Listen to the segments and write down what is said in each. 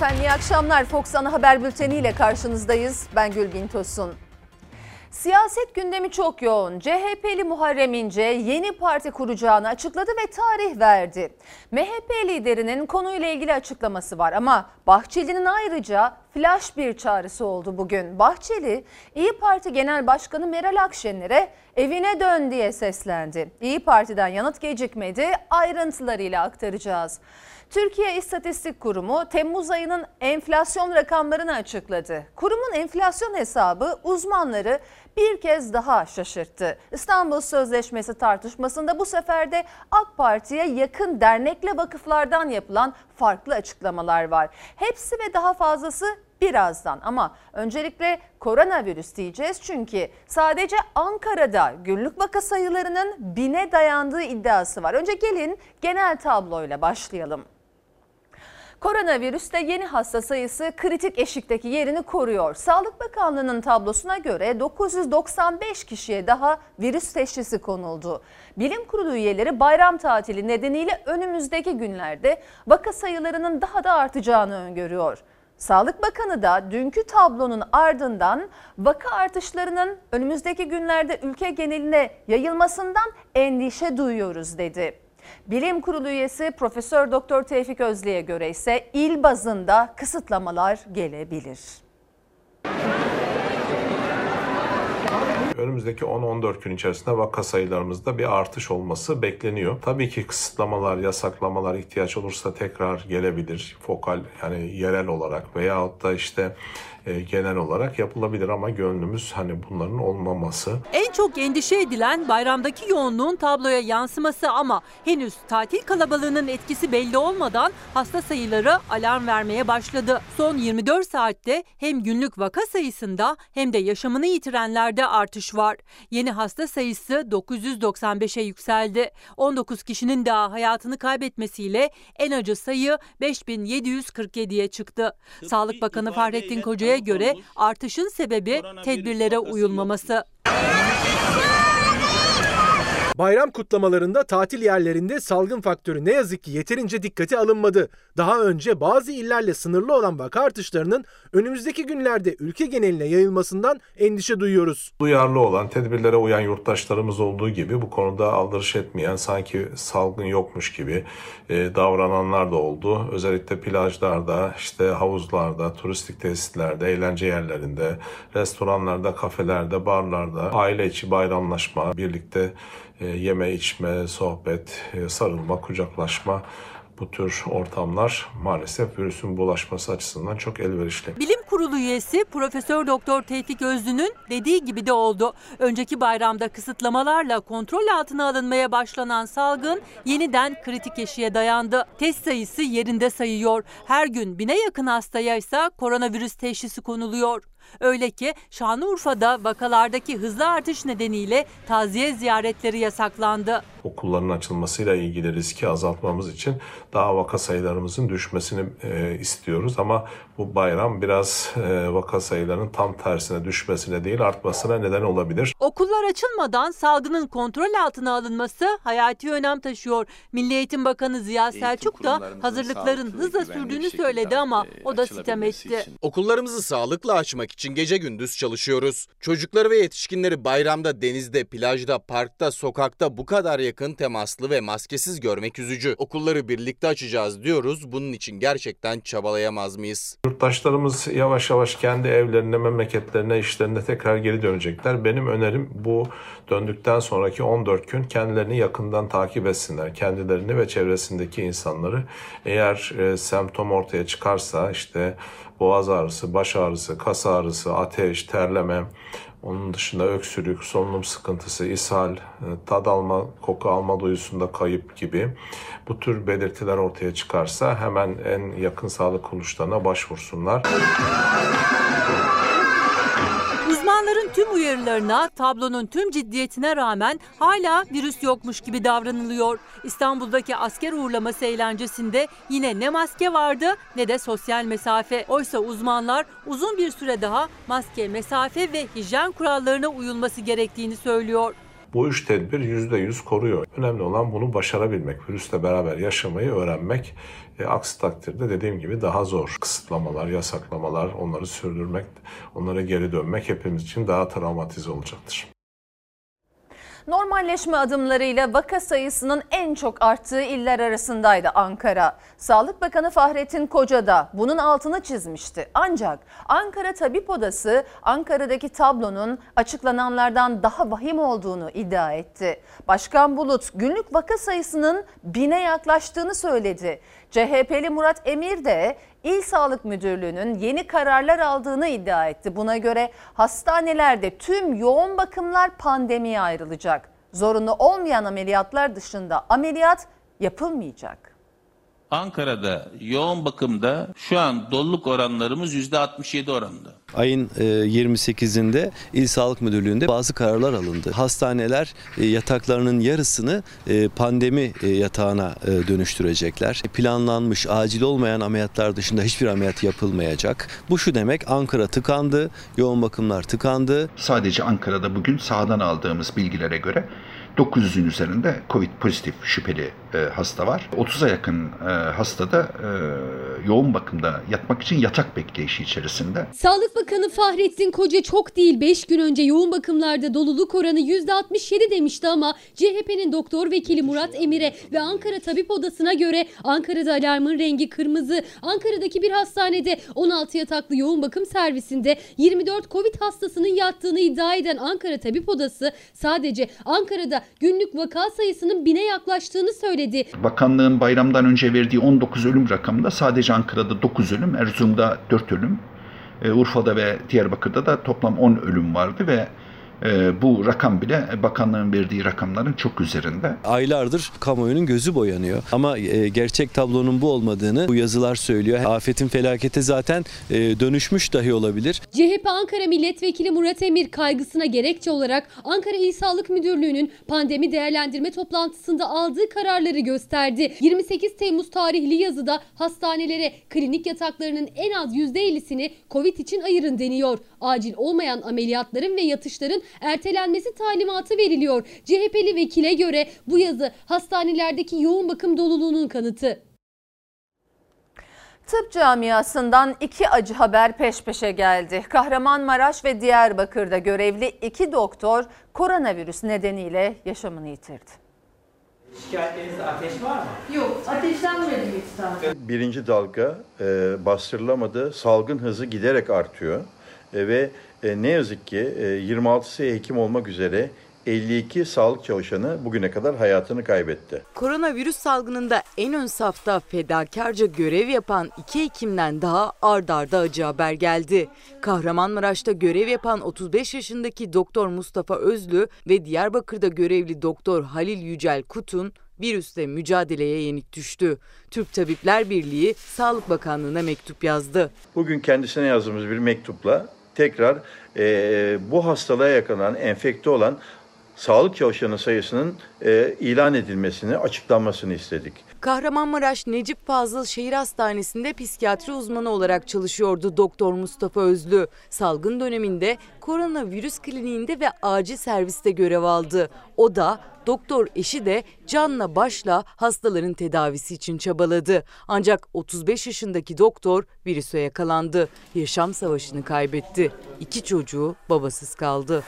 efendim, iyi akşamlar. Fox Ana Haber Bülteni ile karşınızdayız. Ben Gülbin Tosun. Siyaset gündemi çok yoğun. CHP'li Muharrem İnce yeni parti kuracağını açıkladı ve tarih verdi. MHP liderinin konuyla ilgili açıklaması var ama Bahçeli'nin ayrıca flash bir çağrısı oldu bugün. Bahçeli, İyi Parti Genel Başkanı Meral Akşener'e evine dön diye seslendi. İyi Parti'den yanıt gecikmedi, ayrıntılarıyla aktaracağız. Türkiye İstatistik Kurumu Temmuz ayının enflasyon rakamlarını açıkladı. Kurumun enflasyon hesabı uzmanları bir kez daha şaşırttı. İstanbul Sözleşmesi tartışmasında bu sefer de AK Parti'ye yakın dernekle vakıflardan yapılan farklı açıklamalar var. Hepsi ve daha fazlası birazdan ama öncelikle koronavirüs diyeceğiz çünkü sadece Ankara'da günlük vaka sayılarının bine dayandığı iddiası var. Önce gelin genel tabloyla başlayalım. Koronavirüste yeni hasta sayısı kritik eşikteki yerini koruyor. Sağlık Bakanlığı'nın tablosuna göre 995 kişiye daha virüs teşhisi konuldu. Bilim Kurulu üyeleri bayram tatili nedeniyle önümüzdeki günlerde vaka sayılarının daha da artacağını öngörüyor. Sağlık Bakanı da dünkü tablonun ardından vaka artışlarının önümüzdeki günlerde ülke geneline yayılmasından endişe duyuyoruz dedi. Bilim Kurulu üyesi Profesör Doktor Tevfik Özlü'ye göre ise il bazında kısıtlamalar gelebilir. Önümüzdeki 10-14 gün içerisinde vaka sayılarımızda bir artış olması bekleniyor. Tabii ki kısıtlamalar, yasaklamalar ihtiyaç olursa tekrar gelebilir. Fokal yani yerel olarak veyahut da işte e, genel olarak yapılabilir ama gönlümüz hani bunların olmaması. En çok endişe edilen bayramdaki yoğunluğun tabloya yansıması ama henüz tatil kalabalığının etkisi belli olmadan hasta sayıları alarm vermeye başladı. Son 24 saatte hem günlük vaka sayısında hem de yaşamını yitirenlerde artış var. Yeni hasta sayısı 995'e yükseldi. 19 kişinin daha hayatını kaybetmesiyle en acı sayı 5747'ye çıktı. Sağlık Bakanı Fahrettin Koca'ya göre artışın sebebi tedbirlere uyulmaması. Bayram kutlamalarında tatil yerlerinde salgın faktörü ne yazık ki yeterince dikkate alınmadı. Daha önce bazı illerle sınırlı olan vaka artışlarının önümüzdeki günlerde ülke geneline yayılmasından endişe duyuyoruz. Duyarlı olan, tedbirlere uyan yurttaşlarımız olduğu gibi bu konuda aldırış etmeyen, sanki salgın yokmuş gibi e, davrananlar da oldu. Özellikle plajlarda, işte havuzlarda, turistik tesislerde, eğlence yerlerinde, restoranlarda, kafelerde, barlarda, aile içi bayramlaşma, birlikte e, yeme, içme, sohbet, e, sarılma, kucaklaşma bu tür ortamlar maalesef virüsün bulaşması açısından çok elverişli. Bilim Kurulu üyesi Profesör Doktor Tevfik Özlü'nün dediği gibi de oldu. Önceki bayramda kısıtlamalarla kontrol altına alınmaya başlanan salgın yeniden kritik eşiğe dayandı. Test sayısı yerinde sayıyor. Her gün bine yakın hastaya ise koronavirüs teşhisi konuluyor. Öyle ki Şanlıurfa'da vakalardaki hızlı artış nedeniyle taziye ziyaretleri yasaklandı. Okulların açılmasıyla ilgili riski azaltmamız için daha vaka sayılarımızın düşmesini e, istiyoruz ama bu bayram biraz e, vaka sayılarının tam tersine düşmesine değil artmasına neden olabilir. Okullar açılmadan salgının kontrol altına alınması hayati önem taşıyor. Milli Eğitim Bakanı Ziya Selçuk da hazırlıkların hızla sürdüğünü söyledi ama e, o da sitem etti. Okullarımızı sağlıklı açmak için gece gündüz çalışıyoruz. Çocukları ve yetişkinleri bayramda, denizde, plajda, parkta, sokakta bu kadar yakın temaslı ve maskesiz görmek üzücü. Okulları birlikte açacağız diyoruz. Bunun için gerçekten çabalayamaz mıyız? Yurttaşlarımız yavaş yavaş kendi evlerine, memleketlerine, işlerine tekrar geri dönecekler. Benim önerim bu döndükten sonraki 14 gün kendilerini yakından takip etsinler. Kendilerini ve çevresindeki insanları. Eğer e, semptom ortaya çıkarsa işte boğaz ağrısı, baş ağrısı, kas ağrısı, ateş, terleme, onun dışında öksürük, solunum sıkıntısı, ishal, e, tad alma, koku alma duyusunda kayıp gibi bu tür belirtiler ortaya çıkarsa hemen en yakın sağlık kuruluşlarına başvursunlar. Uyarılarına, tablonun tüm ciddiyetine rağmen hala virüs yokmuş gibi davranılıyor. İstanbul'daki asker uğurlaması eğlencesinde yine ne maske vardı ne de sosyal mesafe. Oysa uzmanlar uzun bir süre daha maske, mesafe ve hijyen kurallarına uyulması gerektiğini söylüyor. Bu üç tedbir %100 koruyor. Önemli olan bunu başarabilmek, virüsle beraber yaşamayı öğrenmek. E, aksi takdirde dediğim gibi daha zor. Kısıtlamalar, yasaklamalar, onları sürdürmek, onlara geri dönmek hepimiz için daha travmatize olacaktır. Normalleşme adımlarıyla vaka sayısının en çok arttığı iller arasındaydı Ankara. Sağlık Bakanı Fahrettin Koca da bunun altını çizmişti. Ancak Ankara Tabip Odası Ankara'daki tablonun açıklananlardan daha vahim olduğunu iddia etti. Başkan Bulut günlük vaka sayısının bine yaklaştığını söyledi. CHP'li Murat Emir de İl Sağlık Müdürlüğü'nün yeni kararlar aldığını iddia etti. Buna göre hastanelerde tüm yoğun bakımlar pandemiye ayrılacak. Zorunlu olmayan ameliyatlar dışında ameliyat yapılmayacak. Ankara'da yoğun bakımda şu an doluluk oranlarımız %67 oranında. Ayın 28'inde İl Sağlık Müdürlüğü'nde bazı kararlar alındı. Hastaneler e, yataklarının yarısını e, pandemi e, yatağına dönüştürecekler. Planlanmış acil olmayan ameliyatlar dışında hiçbir ameliyat yapılmayacak. Bu şu demek Ankara tıkandı, yoğun bakımlar tıkandı. Sadece Ankara'da bugün sahadan aldığımız bilgilere göre 900'ün üzerinde Covid pozitif şüpheli e, hasta var. 30'a yakın e, hasta da e, yoğun bakımda yatmak için yatak bekleyişi içerisinde. Sağlık Bakanı Fahrettin Koca çok değil 5 gün önce yoğun bakımlarda doluluk oranı %67 demişti ama CHP'nin doktor vekili Murat Emir'e ve Ankara Tabip Odası'na göre Ankara'da alarmın rengi kırmızı. Ankara'daki bir hastanede 16 yataklı yoğun bakım servisinde 24 Covid hastasının yattığını iddia eden Ankara Tabip Odası sadece Ankara'da günlük vaka sayısının bine yaklaştığını söyledi. Bakanlığın bayramdan önce verdiği 19 ölüm rakamında sadece Ankara'da 9 ölüm, Erzurum'da 4 ölüm, e, Urfa'da ve Diyarbakır'da da toplam 10 ölüm vardı ve e, bu rakam bile bakanlığın verdiği rakamların çok üzerinde. Aylardır kamuoyunun gözü boyanıyor ama e, gerçek tablonun bu olmadığını bu yazılar söylüyor. Afetin felakete zaten e, dönüşmüş dahi olabilir. CHP Ankara Milletvekili Murat Emir kaygısına gerekçe olarak Ankara İl Sağlık Müdürlüğü'nün pandemi değerlendirme toplantısında aldığı kararları gösterdi. 28 Temmuz tarihli yazıda hastanelere klinik yataklarının en az %50'sini Covid için ayırın deniyor. Acil olmayan ameliyatların ve yatışların ertelenmesi talimatı veriliyor. CHP'li vekile göre bu yazı hastanelerdeki yoğun bakım doluluğunun kanıtı. Tıp camiasından iki acı haber peş peşe geldi. Kahramanmaraş ve Diyarbakır'da görevli iki doktor koronavirüs nedeniyle yaşamını yitirdi. Şikayetlerinizde ateş var mı? Yok, ateşlenmedi hiç Birinci dalga e, bastırılamadı, salgın hızı giderek artıyor e, ve e, ne yazık ki e, 26'sı hekim olmak üzere 52 sağlık çalışanı bugüne kadar hayatını kaybetti. Koronavirüs salgınında en ön safta fedakarca görev yapan iki hekimden daha ard arda acı haber geldi. Kahramanmaraş'ta görev yapan 35 yaşındaki Doktor Mustafa Özlü ve Diyarbakır'da görevli Doktor Halil Yücel Kutun virüsle mücadeleye yenik düştü. Türk Tabipler Birliği Sağlık Bakanlığı'na mektup yazdı. Bugün kendisine yazdığımız bir mektupla tekrar e, bu hastalığa yakalanan, enfekte olan sağlık çalışanı sayısının e, ilan edilmesini, açıklanmasını istedik. Kahramanmaraş Necip Fazıl Şehir Hastanesi'nde psikiyatri uzmanı olarak çalışıyordu Doktor Mustafa Özlü. Salgın döneminde koronavirüs kliniğinde ve acil serviste görev aldı. O da doktor eşi de canla başla hastaların tedavisi için çabaladı. Ancak 35 yaşındaki doktor virüse yakalandı. Yaşam savaşını kaybetti. İki çocuğu babasız kaldı.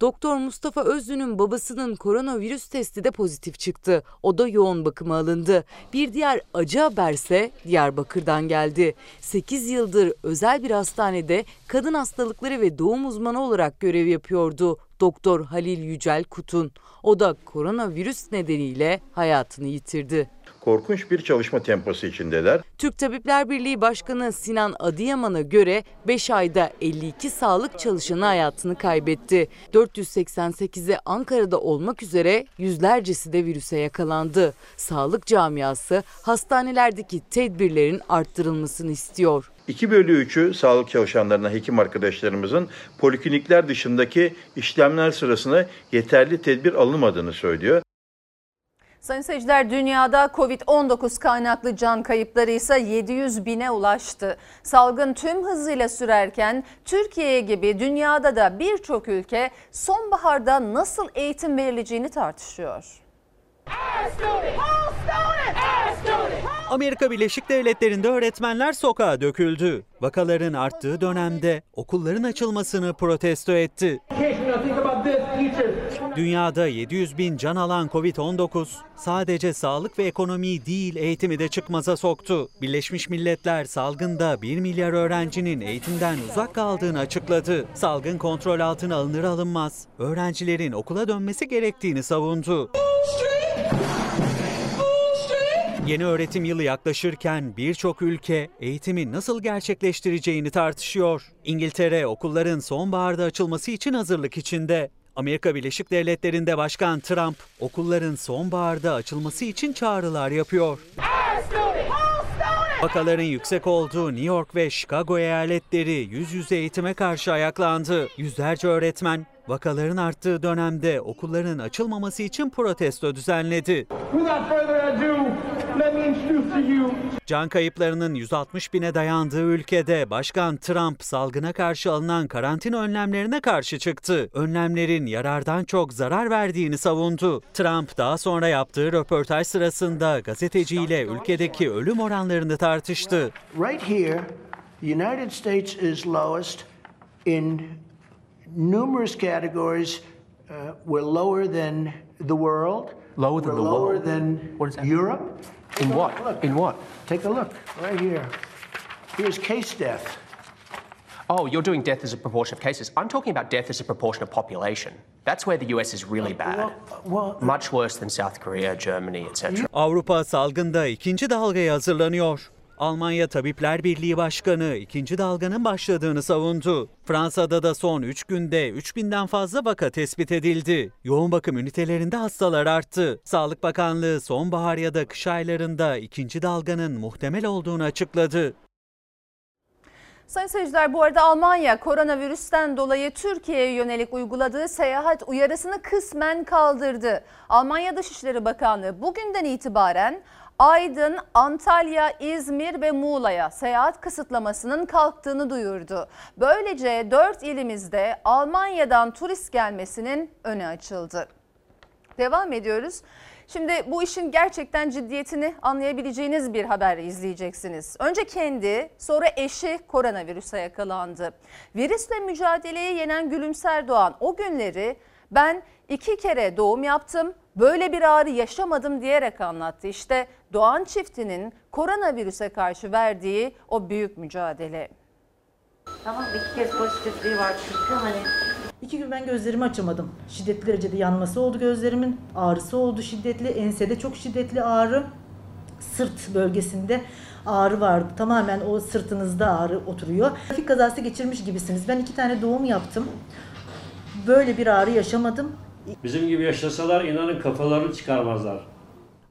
Doktor Mustafa Özlü'nün babasının koronavirüs testi de pozitif çıktı. O da yoğun bakıma alındı. Bir diğer acı haberse Diyarbakır'dan geldi. 8 yıldır özel bir hastanede kadın hastalıkları ve doğum uzmanı olarak görev yapıyordu. Doktor Halil Yücel Kutun. O da koronavirüs nedeniyle hayatını yitirdi korkunç bir çalışma temposu içindeler. Türk Tabipler Birliği Başkanı Sinan Adıyaman'a göre 5 ayda 52 sağlık çalışanı hayatını kaybetti. 488'i Ankara'da olmak üzere yüzlercesi de virüse yakalandı. Sağlık camiası hastanelerdeki tedbirlerin arttırılmasını istiyor. 2 bölü 3'ü sağlık çalışanlarına, hekim arkadaşlarımızın poliklinikler dışındaki işlemler sırasında yeterli tedbir alınmadığını söylüyor. Sayın seyirciler dünyada Covid-19 kaynaklı can kayıpları ise 700 bine ulaştı. Salgın tüm hızıyla sürerken Türkiye gibi dünyada da birçok ülke sonbaharda nasıl eğitim verileceğini tartışıyor. Amerika Birleşik Devletleri'nde öğretmenler sokağa döküldü. Vakaların arttığı dönemde okulların açılmasını protesto etti. Dünyada 700 bin can alan Covid-19 sadece sağlık ve ekonomiyi değil eğitimi de çıkmaza soktu. Birleşmiş Milletler salgında 1 milyar öğrencinin eğitimden uzak kaldığını açıkladı. Salgın kontrol altına alınır alınmaz öğrencilerin okula dönmesi gerektiğini savundu. Yeni öğretim yılı yaklaşırken birçok ülke eğitimi nasıl gerçekleştireceğini tartışıyor. İngiltere okulların sonbaharda açılması için hazırlık içinde. Amerika Birleşik Devletleri'nde Başkan Trump okulların sonbaharda açılması için çağrılar yapıyor. Vakaların yüksek olduğu New York ve Chicago eyaletleri yüz yüze eğitime karşı ayaklandı. Yüzlerce öğretmen vakaların arttığı dönemde okulların açılmaması için protesto düzenledi. Can kayıplarının 160 bine dayandığı ülkede Başkan Trump salgına karşı alınan karantina önlemlerine karşı çıktı. Önlemlerin yarardan çok zarar verdiğini savundu. Trump daha sonra yaptığı röportaj sırasında gazeteciyle ülkedeki ölüm oranlarını tartıştı. Right here, the United States is lowest in numerous categories. Uh, we're lower than the world. Lower than we're the lower world? than What is that? Europe. In what? Look, In what? Take a look right here. Here's case death. Oh, you're doing death as a proportion of cases. I'm talking about death as a proportion of population. That's where the US is really bad. Much worse than South Korea, Germany, etc. Avrupa salgında ikinci dalgaya hazırlanıyor. Almanya Tabipler Birliği Başkanı ikinci dalganın başladığını savundu. Fransa'da da son 3 günde 3000'den fazla vaka tespit edildi. Yoğun bakım ünitelerinde hastalar arttı. Sağlık Bakanlığı sonbahar ya da kış aylarında ikinci dalganın muhtemel olduğunu açıkladı. Sayın seyirciler bu arada Almanya koronavirüsten dolayı Türkiye'ye yönelik uyguladığı seyahat uyarısını kısmen kaldırdı. Almanya Dışişleri Bakanlığı bugünden itibaren Aydın, Antalya, İzmir ve Muğla'ya seyahat kısıtlamasının kalktığını duyurdu. Böylece 4 ilimizde Almanya'dan turist gelmesinin önü açıldı. Devam ediyoruz. Şimdi bu işin gerçekten ciddiyetini anlayabileceğiniz bir haber izleyeceksiniz. Önce kendi, sonra eşi koronavirüse yakalandı. Virüsle mücadeleyi yenen Gülümser Doğan o günleri ben iki kere doğum yaptım, böyle bir ağrı yaşamadım diyerek anlattı. İşte Doğan çiftinin koronavirüse karşı verdiği o büyük mücadele. Tamam iki kez pozitifliği var çünkü hani İki gün ben gözlerimi açamadım. Şiddetli derecede yanması oldu gözlerimin. Ağrısı oldu şiddetli. Ensede çok şiddetli ağrı. Sırt bölgesinde ağrı vardı. Tamamen o sırtınızda ağrı oturuyor. Trafik kazası geçirmiş gibisiniz. Ben iki tane doğum yaptım. Böyle bir ağrı yaşamadım. Bizim gibi yaşasalar inanın kafalarını çıkarmazlar.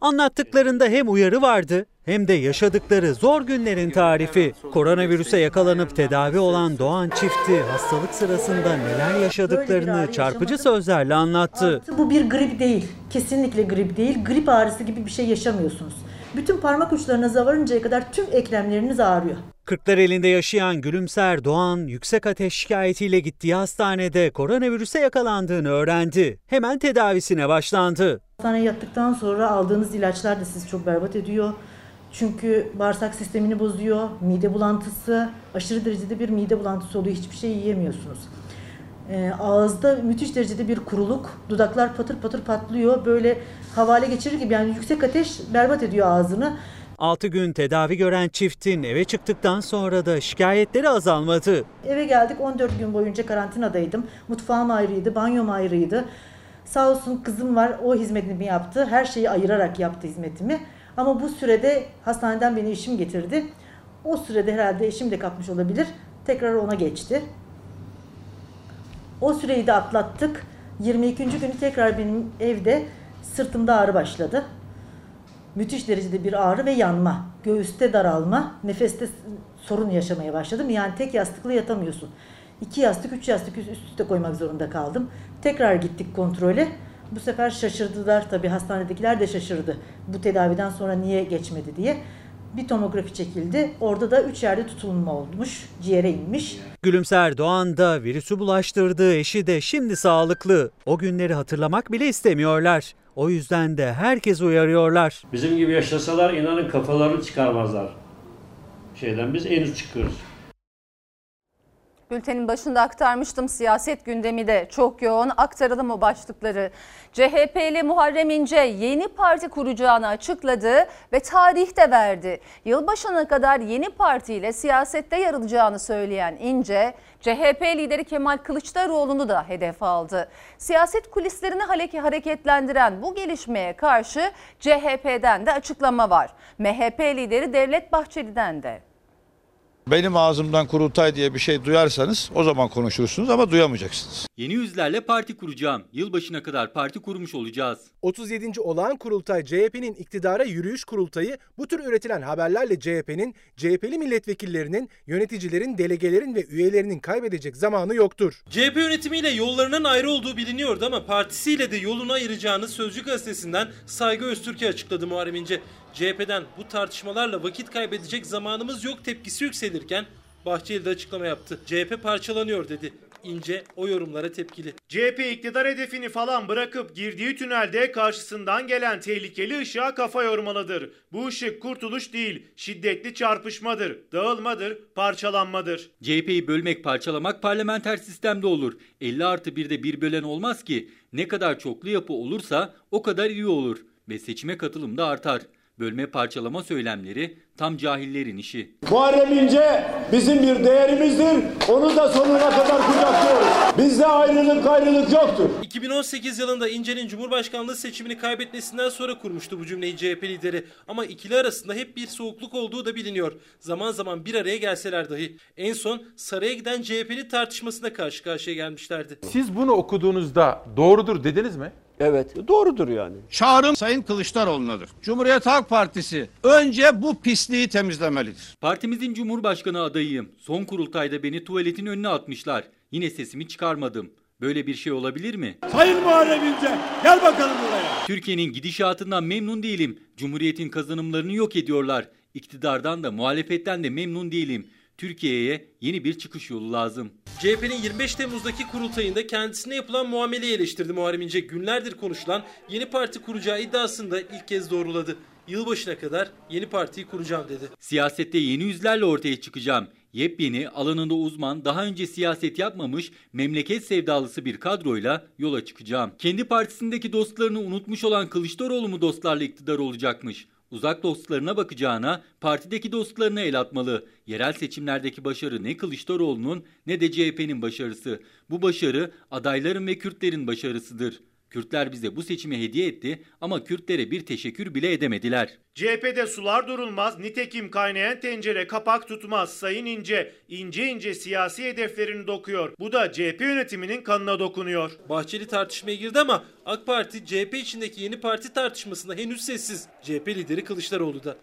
Anlattıklarında hem uyarı vardı hem de yaşadıkları zor günlerin tarifi. Koronavirüse yakalanıp tedavi olan Doğan çifti hastalık sırasında neler yaşadıklarını çarpıcı sözlerle anlattı. Bu bir grip değil. Kesinlikle grip değil. Grip ağrısı gibi bir şey yaşamıyorsunuz. Bütün parmak uçlarınıza varıncaya kadar tüm eklemleriniz ağrıyor. Kırklareli'nde yaşayan Gülümser Doğan yüksek ateş şikayetiyle gittiği hastanede koronavirüse yakalandığını öğrendi. Hemen tedavisine başlandı. Hastaneye yattıktan sonra aldığınız ilaçlar da sizi çok berbat ediyor. Çünkü bağırsak sistemini bozuyor, mide bulantısı, aşırı derecede bir mide bulantısı oluyor. Hiçbir şey yiyemiyorsunuz. Ee, ağızda müthiş derecede bir kuruluk, dudaklar patır patır patlıyor. Böyle havale geçirir gibi yani yüksek ateş berbat ediyor ağzını. 6 gün tedavi gören çiftin eve çıktıktan sonra da şikayetleri azalmadı. Eve geldik 14 gün boyunca karantinadaydım. Mutfağım ayrıydı, banyom ayrıydı. Sağ olsun kızım var o hizmetimi yaptı. Her şeyi ayırarak yaptı hizmetimi. Ama bu sürede hastaneden beni eşim getirdi. O sürede herhalde eşim de kapmış olabilir. Tekrar ona geçti. O süreyi de atlattık. 22. günü tekrar benim evde sırtımda ağrı başladı. Müthiş derecede bir ağrı ve yanma. Göğüste daralma, nefeste sorun yaşamaya başladım. Yani tek yastıkla yatamıyorsun. İki yastık, üç yastık üst üste koymak zorunda kaldım. Tekrar gittik kontrole. Bu sefer şaşırdılar tabii hastanedekiler de şaşırdı. Bu tedaviden sonra niye geçmedi diye. Bir tomografi çekildi. Orada da 3 yerde tutulma olmuş. Ciğere inmiş. Gülümser Doğan da virüsü bulaştırdığı eşi de şimdi sağlıklı. O günleri hatırlamak bile istemiyorlar. O yüzden de herkes uyarıyorlar. Bizim gibi yaşasalar inanın kafalarını çıkarmazlar. Şeyden biz en üst çıkıyoruz. Bültenin başında aktarmıştım siyaset gündemi de çok yoğun. Aktaralım o başlıkları. CHP'li Muharrem İnce yeni parti kuracağını açıkladı ve tarih de verdi. Yılbaşına kadar yeni partiyle siyasette yer alacağını söyleyen İnce, CHP lideri Kemal Kılıçdaroğlu'nu da hedef aldı. Siyaset kulislerini hareketlendiren bu gelişmeye karşı CHP'den de açıklama var. MHP lideri Devlet Bahçeli'den de. Benim ağzımdan kurultay diye bir şey duyarsanız o zaman konuşursunuz ama duyamayacaksınız. Yeni yüzlerle parti kuracağım. Yılbaşına kadar parti kurmuş olacağız. 37. olağan kurultay CHP'nin iktidara yürüyüş kurultayı bu tür üretilen haberlerle CHP'nin, CHP'li milletvekillerinin, yöneticilerin, delegelerin ve üyelerinin kaybedecek zamanı yoktur. CHP yönetimiyle yollarının ayrı olduğu biliniyordu ama partisiyle de yolunu ayıracağını Sözcü gazetesinden Saygı Öztürk'e açıkladı Muharrem İnce. CHP'den bu tartışmalarla vakit kaybedecek zamanımız yok tepkisi yükselirken Bahçeli de açıklama yaptı. CHP parçalanıyor dedi. İnce o yorumlara tepkili. CHP iktidar hedefini falan bırakıp girdiği tünelde karşısından gelen tehlikeli ışığa kafa yormalıdır. Bu ışık kurtuluş değil, şiddetli çarpışmadır, dağılmadır, parçalanmadır. CHP'yi bölmek, parçalamak parlamenter sistemde olur. 50 artı 1'de bir bölen olmaz ki. Ne kadar çoklu yapı olursa o kadar iyi olur ve seçime katılım da artar. Bölme parçalama söylemleri tam cahillerin işi. Muharrem İnce bizim bir değerimizdir. Onu da sonuna kadar kucaklıyoruz. Bizde ayrılık ayrılık yoktur. 2018 yılında İnce'nin Cumhurbaşkanlığı seçimini kaybetmesinden sonra kurmuştu bu cümleyi CHP lideri. Ama ikili arasında hep bir soğukluk olduğu da biliniyor. Zaman zaman bir araya gelseler dahi. En son saraya giden CHP'li tartışmasına karşı karşıya gelmişlerdi. Siz bunu okuduğunuzda doğrudur dediniz mi? Evet doğrudur yani. Çağrım Sayın Kılıçdaroğlu'nadır. Cumhuriyet Halk Partisi önce bu pisliği temizlemelidir. Partimizin Cumhurbaşkanı adayıyım. Son kurultayda beni tuvaletin önüne atmışlar. Yine sesimi çıkarmadım. Böyle bir şey olabilir mi? Sayın Muharrem İnce gel bakalım buraya. Türkiye'nin gidişatından memnun değilim. Cumhuriyetin kazanımlarını yok ediyorlar. İktidardan da muhalefetten de memnun değilim. Türkiye'ye yeni bir çıkış yolu lazım. CHP'nin 25 Temmuz'daki kurultayında kendisine yapılan muameleyi eleştirdi Muharrem İnce. Günlerdir konuşulan yeni parti kuracağı iddiasını da ilk kez doğruladı. Yılbaşına kadar yeni partiyi kuracağım dedi. Siyasette yeni yüzlerle ortaya çıkacağım. Yepyeni, alanında uzman, daha önce siyaset yapmamış, memleket sevdalısı bir kadroyla yola çıkacağım. Kendi partisindeki dostlarını unutmuş olan Kılıçdaroğlu mu dostlarla iktidar olacakmış? Uzak dostlarına bakacağına partideki dostlarına el atmalı. Yerel seçimlerdeki başarı ne Kılıçdaroğlu'nun ne de CHP'nin başarısı. Bu başarı adayların ve Kürtlerin başarısıdır. Kürtler bize bu seçimi hediye etti ama Kürtlere bir teşekkür bile edemediler. CHP'de sular durulmaz, nitekim kaynayan tencere kapak tutmaz Sayın İnce. ince ince siyasi hedeflerini dokuyor. Bu da CHP yönetiminin kanına dokunuyor. Bahçeli tartışmaya girdi ama AK Parti CHP içindeki yeni parti tartışmasında henüz sessiz. CHP lideri Kılıçdaroğlu da.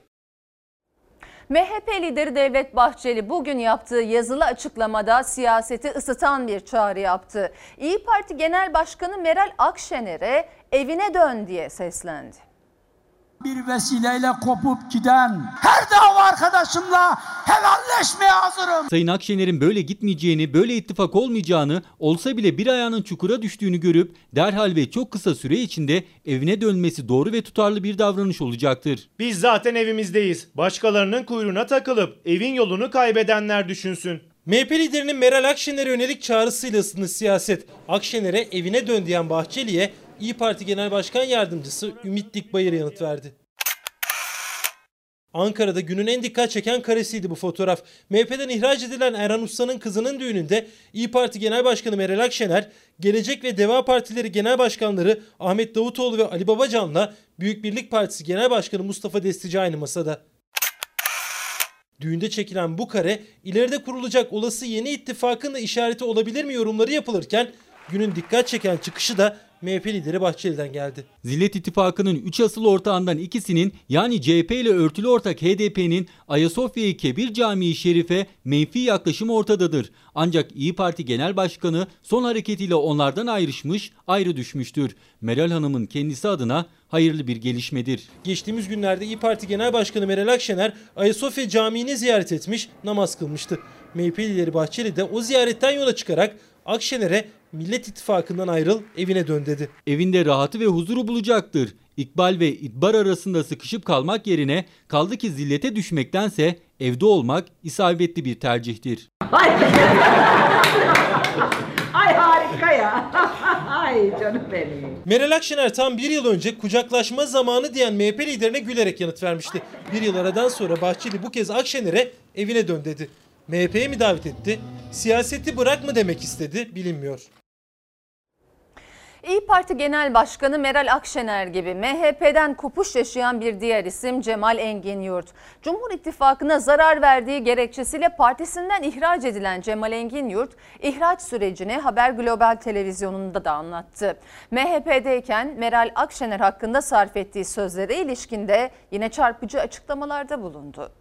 MHP lideri Devlet Bahçeli bugün yaptığı yazılı açıklamada siyaseti ısıtan bir çağrı yaptı. İyi Parti Genel Başkanı Meral Akşener'e evine dön diye seslendi bir vesileyle kopup giden her dava arkadaşımla helalleşmeye hazırım. Sayın Akşener'in böyle gitmeyeceğini, böyle ittifak olmayacağını, olsa bile bir ayağının çukura düştüğünü görüp derhal ve çok kısa süre içinde evine dönmesi doğru ve tutarlı bir davranış olacaktır. Biz zaten evimizdeyiz. Başkalarının kuyruğuna takılıp evin yolunu kaybedenler düşünsün. MHP liderinin Meral Akşener'e yönelik çağrısıyla ısındı siyaset. Akşener'e evine dön diyen Bahçeli'ye İyi Parti Genel Başkan Yardımcısı Ümit Dikbayır yanıt verdi. Ankara'da günün en dikkat çeken karesiydi bu fotoğraf. MHP'den ihraç edilen Erhan Usta'nın kızının düğününde İyi Parti Genel Başkanı Meral Akşener, Gelecek ve Deva Partileri Genel Başkanları Ahmet Davutoğlu ve Ali Babacan'la Büyük Birlik Partisi Genel Başkanı Mustafa Destici aynı masada. Düğünde çekilen bu kare ileride kurulacak olası yeni ittifakın da işareti olabilir mi yorumları yapılırken günün dikkat çeken çıkışı da MHP lideri Bahçeli'den geldi. Zillet İttifakı'nın 3 asıl ortağından ikisinin yani CHP ile örtülü ortak HDP'nin Ayasofya-i Kebir Camii Şerife menfi yaklaşımı ortadadır. Ancak İyi Parti Genel Başkanı son hareketiyle onlardan ayrışmış, ayrı düşmüştür. Meral Hanım'ın kendisi adına hayırlı bir gelişmedir. Geçtiğimiz günlerde İyi Parti Genel Başkanı Meral Akşener Ayasofya Camii'ni ziyaret etmiş, namaz kılmıştı. MHP lideri Bahçeli de o ziyaretten yola çıkarak Akşener'e Millet İttifakı'ndan ayrıl evine dön dedi. Evinde rahatı ve huzuru bulacaktır. İkbal ve İdbar arasında sıkışıp kalmak yerine kaldı ki zillete düşmektense evde olmak isabetli bir tercihtir. Ay harika ya. Ay canım benim. Meral Akşener tam bir yıl önce kucaklaşma zamanı diyen MHP liderine gülerek yanıt vermişti. Bir yıl aradan sonra Bahçeli bu kez Akşener'e evine dön dedi. MHP'ye mi davet etti? Siyaseti bırak mı demek istedi bilinmiyor. İyi Parti Genel Başkanı Meral Akşener gibi MHP'den kopuş yaşayan bir diğer isim Cemal Engin Yurt. Cumhur İttifakı'na zarar verdiği gerekçesiyle partisinden ihraç edilen Cemal Engin Yurt, ihraç sürecini Haber Global televizyonunda da anlattı. MHP'deyken Meral Akşener hakkında sarf ettiği sözlere ilişkinde yine çarpıcı açıklamalarda bulundu.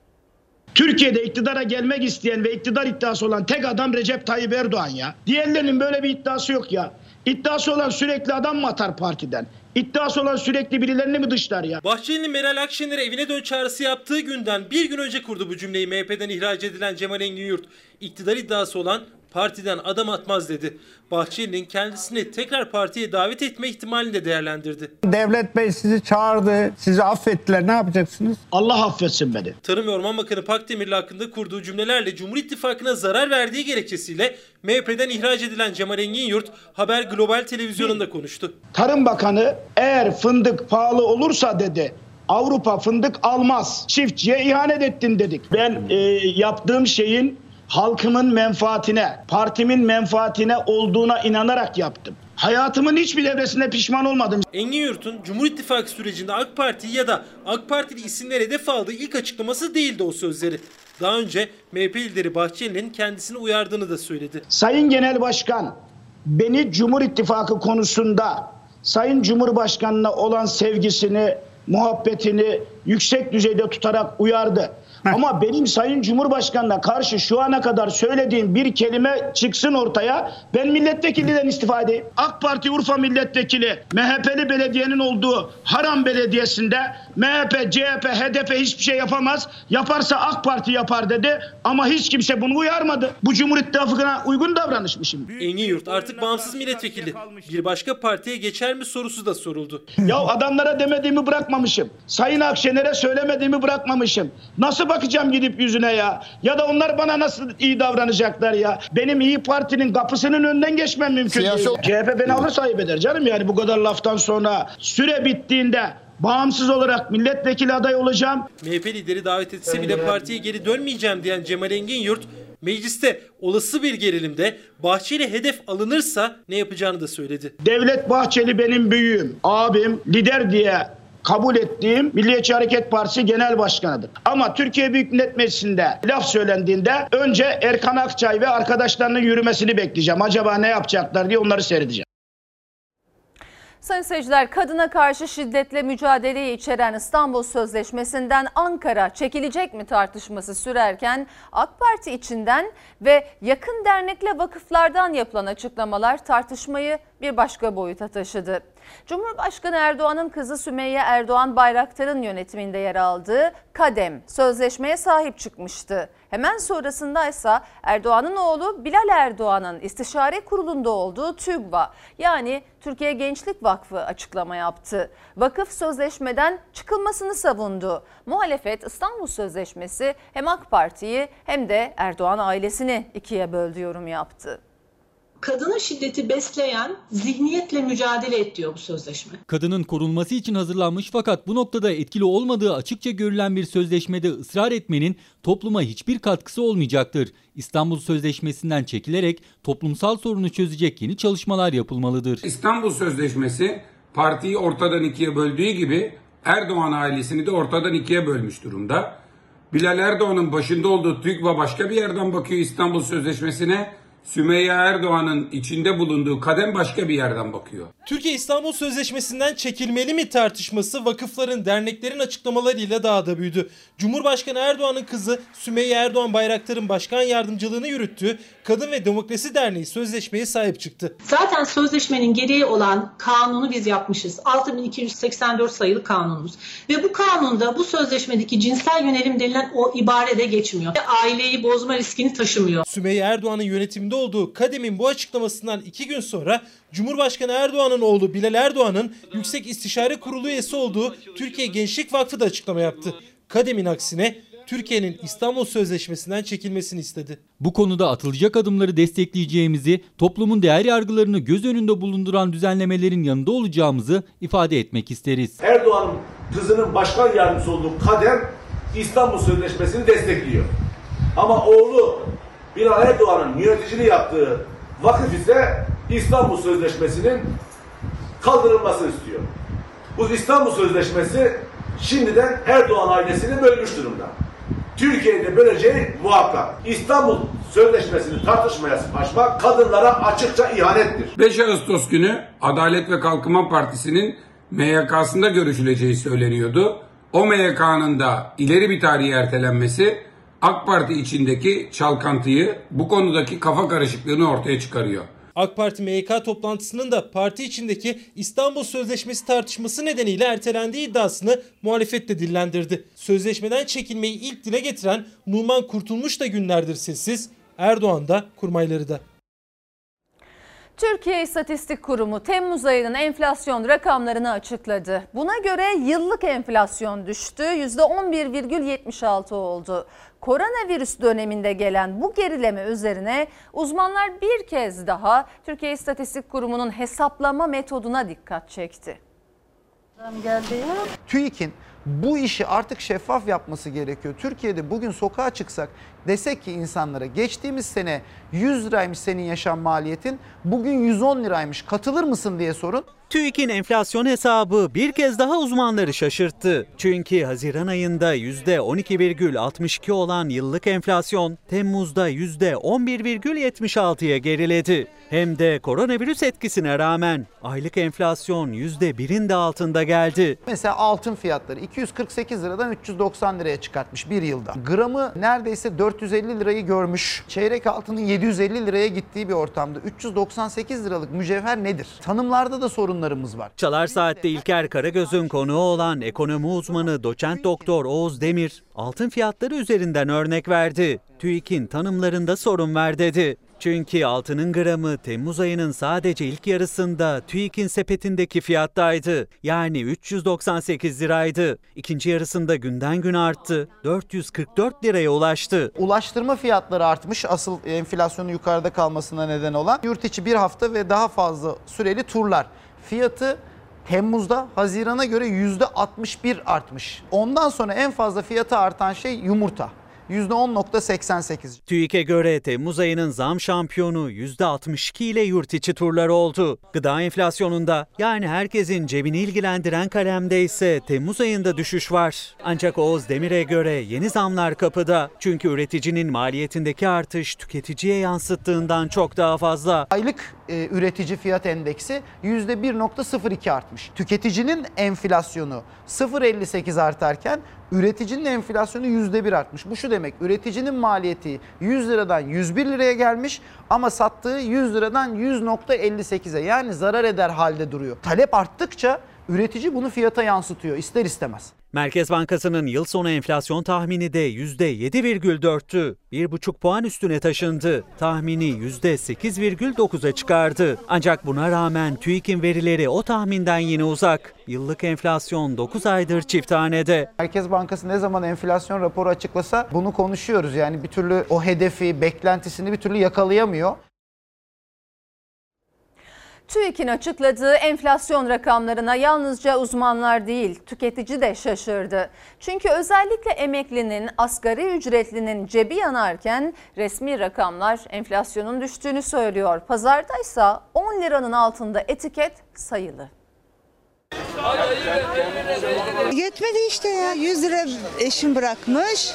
Türkiye'de iktidara gelmek isteyen ve iktidar iddiası olan tek adam Recep Tayyip Erdoğan ya. Diğerlerinin böyle bir iddiası yok ya. İddiası olan sürekli adam mı atar partiden? İddiası olan sürekli birilerini mi dışlar ya? Bahçeli'nin Meral Akşener'e evine dön çağrısı yaptığı günden bir gün önce kurdu bu cümleyi MHP'den ihraç edilen Cemal Engin Yurt. İktidar iddiası olan partiden adam atmaz dedi. Bahçeli'nin kendisini tekrar partiye davet etme ihtimalini de değerlendirdi. Devlet Bey sizi çağırdı, sizi affettiler. Ne yapacaksınız? Allah affetsin beni. Tarım ve Orman Bakanı Pakdemirli hakkında kurduğu cümlelerle Cumhur İttifakı'na zarar verdiği gerekçesiyle MHP'den ihraç edilen Cemal Engin Yurt Haber Global televizyonunda konuştu. Tarım Bakanı eğer fındık pahalı olursa dedi Avrupa fındık almaz. Çiftçiye ihanet ettin dedik. Ben e, yaptığım şeyin halkımın menfaatine, partimin menfaatine olduğuna inanarak yaptım. Hayatımın hiçbir devresinde pişman olmadım. Engin Yurt'un Cumhur İttifakı sürecinde AK Parti ya da AK Partili isimlere hedef aldığı ilk açıklaması değildi o sözleri. Daha önce MHP lideri Bahçeli'nin kendisini uyardığını da söyledi. Sayın Genel Başkan beni Cumhur İttifakı konusunda Sayın Cumhurbaşkanı'na olan sevgisini, muhabbetini yüksek düzeyde tutarak uyardı. Ama benim Sayın Cumhurbaşkanı'na karşı şu ana kadar söylediğim bir kelime çıksın ortaya. Ben milletvekilinden istifa edeyim. AK Parti Urfa milletvekili MHP'li belediyenin olduğu Haram Belediyesi'nde MHP, CHP, HDP hiçbir şey yapamaz. Yaparsa AK Parti yapar dedi. Ama hiç kimse bunu uyarmadı. Bu Cumhur İttifakı'na uygun davranış mı şimdi? Engin Yurt artık bağımsız milletvekili. Bir başka partiye geçer mi sorusu da soruldu. Ya adamlara demediğimi bırakmamışım. Sayın Akşener'e söylemediğimi bırakmamışım. Nasıl bakacağım gidip yüzüne ya? Ya da onlar bana nasıl iyi davranacaklar ya? Benim iyi Parti'nin kapısının önünden geçmem mümkün Siyasi- değil. CHP beni alır sahip eder canım yani bu kadar laftan sonra. Süre bittiğinde bağımsız olarak milletvekili aday olacağım. MHP lideri davet etse bile partiye geri dönmeyeceğim diyen Cemal Engin Yurt mecliste olası bir gerilimde Bahçeli hedef alınırsa ne yapacağını da söyledi. Devlet Bahçeli benim büyüğüm, abim, lider diye kabul ettiğim Milliyetçi Hareket Partisi Genel Başkanıdır. Ama Türkiye Büyük Millet Meclisi'nde laf söylendiğinde önce Erkan Akçay ve arkadaşlarının yürümesini bekleyeceğim. Acaba ne yapacaklar diye onları seyredeceğim. Sayın seyirciler, kadına karşı şiddetle mücadeleyi içeren İstanbul Sözleşmesi'nden Ankara çekilecek mi tartışması sürerken AK Parti içinden ve yakın dernekle vakıflardan yapılan açıklamalar tartışmayı bir başka boyuta taşıdı. Cumhurbaşkanı Erdoğan'ın kızı Sümeyye Erdoğan Bayraktar'ın yönetiminde yer aldığı Kadem sözleşmeye sahip çıkmıştı. Hemen sonrasında ise Erdoğan'ın oğlu Bilal Erdoğan'ın istişare kurulunda olduğu TÜGVA yani Türkiye Gençlik Vakfı açıklama yaptı. Vakıf sözleşmeden çıkılmasını savundu. Muhalefet İstanbul Sözleşmesi hem AK Parti'yi hem de Erdoğan ailesini ikiye böldü yorum yaptı. Kadına şiddeti besleyen zihniyetle mücadele et diyor bu sözleşme. Kadının korunması için hazırlanmış fakat bu noktada etkili olmadığı açıkça görülen bir sözleşmede ısrar etmenin topluma hiçbir katkısı olmayacaktır. İstanbul Sözleşmesi'nden çekilerek toplumsal sorunu çözecek yeni çalışmalar yapılmalıdır. İstanbul Sözleşmesi partiyi ortadan ikiye böldüğü gibi Erdoğan ailesini de ortadan ikiye bölmüş durumda. Bilal Erdoğan'ın başında olduğu TÜGVA başka bir yerden bakıyor İstanbul Sözleşmesi'ne. Sümeyye Erdoğan'ın içinde bulunduğu kadem başka bir yerden bakıyor. Türkiye İstanbul Sözleşmesi'nden çekilmeli mi tartışması vakıfların, derneklerin açıklamalarıyla daha da büyüdü. Cumhurbaşkanı Erdoğan'ın kızı Sümeyye Erdoğan Bayraktar'ın başkan yardımcılığını yürüttüğü Kadın ve Demokrasi Derneği sözleşmeye sahip çıktı. Zaten sözleşmenin gereği olan kanunu biz yapmışız. 6284 sayılı kanunumuz. Ve bu kanunda bu sözleşmedeki cinsel yönelim denilen o ibare de geçmiyor. Aileyi bozma riskini taşımıyor. Sümeyye Erdoğan'ın yönetiminde olduğu Kadem'in bu açıklamasından iki gün sonra Cumhurbaşkanı Erdoğan'ın oğlu Bilal Erdoğan'ın Yüksek İstişare Kurulu üyesi olduğu Türkiye Gençlik Vakfı da açıklama yaptı. Kadem'in aksine Türkiye'nin İstanbul Sözleşmesi'nden çekilmesini istedi. Bu konuda atılacak adımları destekleyeceğimizi, toplumun değer yargılarını göz önünde bulunduran düzenlemelerin yanında olacağımızı ifade etmek isteriz. Erdoğan'ın kızının başkan yardımcısı olduğu Kadem İstanbul Sözleşmesi'ni destekliyor. Ama oğlu Bilal Erdoğan'ın yöneticiliği yaptığı vakıf ise İstanbul Sözleşmesi'nin kaldırılmasını istiyor. Bu İstanbul Sözleşmesi şimdiden Erdoğan ailesini bölmüş durumda. Türkiye'de böleceği muhakkak. İstanbul Sözleşmesi'ni tartışmaya açmak kadınlara açıkça ihanettir. 5 Ağustos günü Adalet ve Kalkınma Partisi'nin MYK'sında görüşüleceği söyleniyordu. O MYK'nın da ileri bir tarihe ertelenmesi AK Parti içindeki çalkantıyı, bu konudaki kafa karışıklığını ortaya çıkarıyor. AK Parti MYK toplantısının da parti içindeki İstanbul Sözleşmesi tartışması nedeniyle ertelendiği iddiasını muhalefet de dillendirdi. Sözleşmeden çekilmeyi ilk dile getiren Numan Kurtulmuş da günlerdir sessiz, Erdoğan da kurmayları da. Türkiye İstatistik Kurumu Temmuz ayının enflasyon rakamlarını açıkladı. Buna göre yıllık enflasyon düştü, %11,76 oldu. Koronavirüs döneminde gelen bu gerileme üzerine uzmanlar bir kez daha Türkiye İstatistik Kurumu'nun hesaplama metoduna dikkat çekti. TÜİK'in bu işi artık şeffaf yapması gerekiyor. Türkiye'de bugün sokağa çıksak desek ki insanlara geçtiğimiz sene 100 liraymış senin yaşam maliyetin bugün 110 liraymış katılır mısın diye sorun. TÜİK'in enflasyon hesabı bir kez daha uzmanları şaşırttı. Çünkü Haziran ayında %12,62 olan yıllık enflasyon Temmuz'da %11,76'ya geriledi. Hem de koronavirüs etkisine rağmen aylık enflasyon %1'in de altında geldi. Mesela altın fiyatları 248 liradan 390 liraya çıkartmış bir yılda. Gramı neredeyse 450 lirayı görmüş. Çeyrek altının 750 liraya gittiği bir ortamda 398 liralık mücevher nedir? Tanımlarda da sorunlarımız var. Çalar Saat'te İlker Karagöz'ün konuğu olan ekonomi uzmanı doçent doktor Oğuz Demir altın fiyatları üzerinden örnek verdi. TÜİK'in tanımlarında sorun var dedi. Çünkü altının gramı Temmuz ayının sadece ilk yarısında TÜİK'in sepetindeki fiyattaydı. Yani 398 liraydı. İkinci yarısında günden gün arttı. 444 liraya ulaştı. Ulaştırma fiyatları artmış asıl enflasyonun yukarıda kalmasına neden olan. Yurt içi bir hafta ve daha fazla süreli turlar. Fiyatı Temmuz'da Haziran'a göre %61 artmış. Ondan sonra en fazla fiyatı artan şey yumurta. %10.88. TÜİK'e göre Temmuz ayının zam şampiyonu %62 ile yurt içi turlar oldu. Gıda enflasyonunda yani herkesin cebini ilgilendiren kalemde ise Temmuz ayında düşüş var. Ancak Oğuz Demir'e göre yeni zamlar kapıda. Çünkü üreticinin maliyetindeki artış tüketiciye yansıttığından çok daha fazla. Aylık e, üretici fiyat endeksi %1.02 artmış. Tüketicinin enflasyonu 0.58 artarken üreticinin enflasyonu %1 artmış. Bu şu demek üreticinin maliyeti 100 liradan 101 liraya gelmiş ama sattığı 100 liradan 100.58'e yani zarar eder halde duruyor. Talep arttıkça üretici bunu fiyata yansıtıyor ister istemez. Merkez Bankası'nın yıl sonu enflasyon tahmini de %7,4'tü. 1,5 puan üstüne taşındı. Tahmini %8,9'a çıkardı. Ancak buna rağmen TÜİK'in verileri o tahminden yine uzak. Yıllık enflasyon 9 aydır çift hanede. Merkez Bankası ne zaman enflasyon raporu açıklasa bunu konuşuyoruz. Yani bir türlü o hedefi, beklentisini bir türlü yakalayamıyor. TÜİK'in açıkladığı enflasyon rakamlarına yalnızca uzmanlar değil, tüketici de şaşırdı. Çünkü özellikle emeklinin, asgari ücretlinin cebi yanarken resmi rakamlar enflasyonun düştüğünü söylüyor. Pazardaysa 10 liranın altında etiket sayılı. Yetmedi işte ya. 100 lira eşim bırakmış.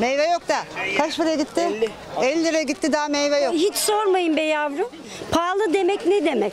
Meyve yok da. Kaç liraya gitti? 50. 50 lira gitti daha meyve yok. Hiç sormayın be yavrum. Pahalı demek ne demek?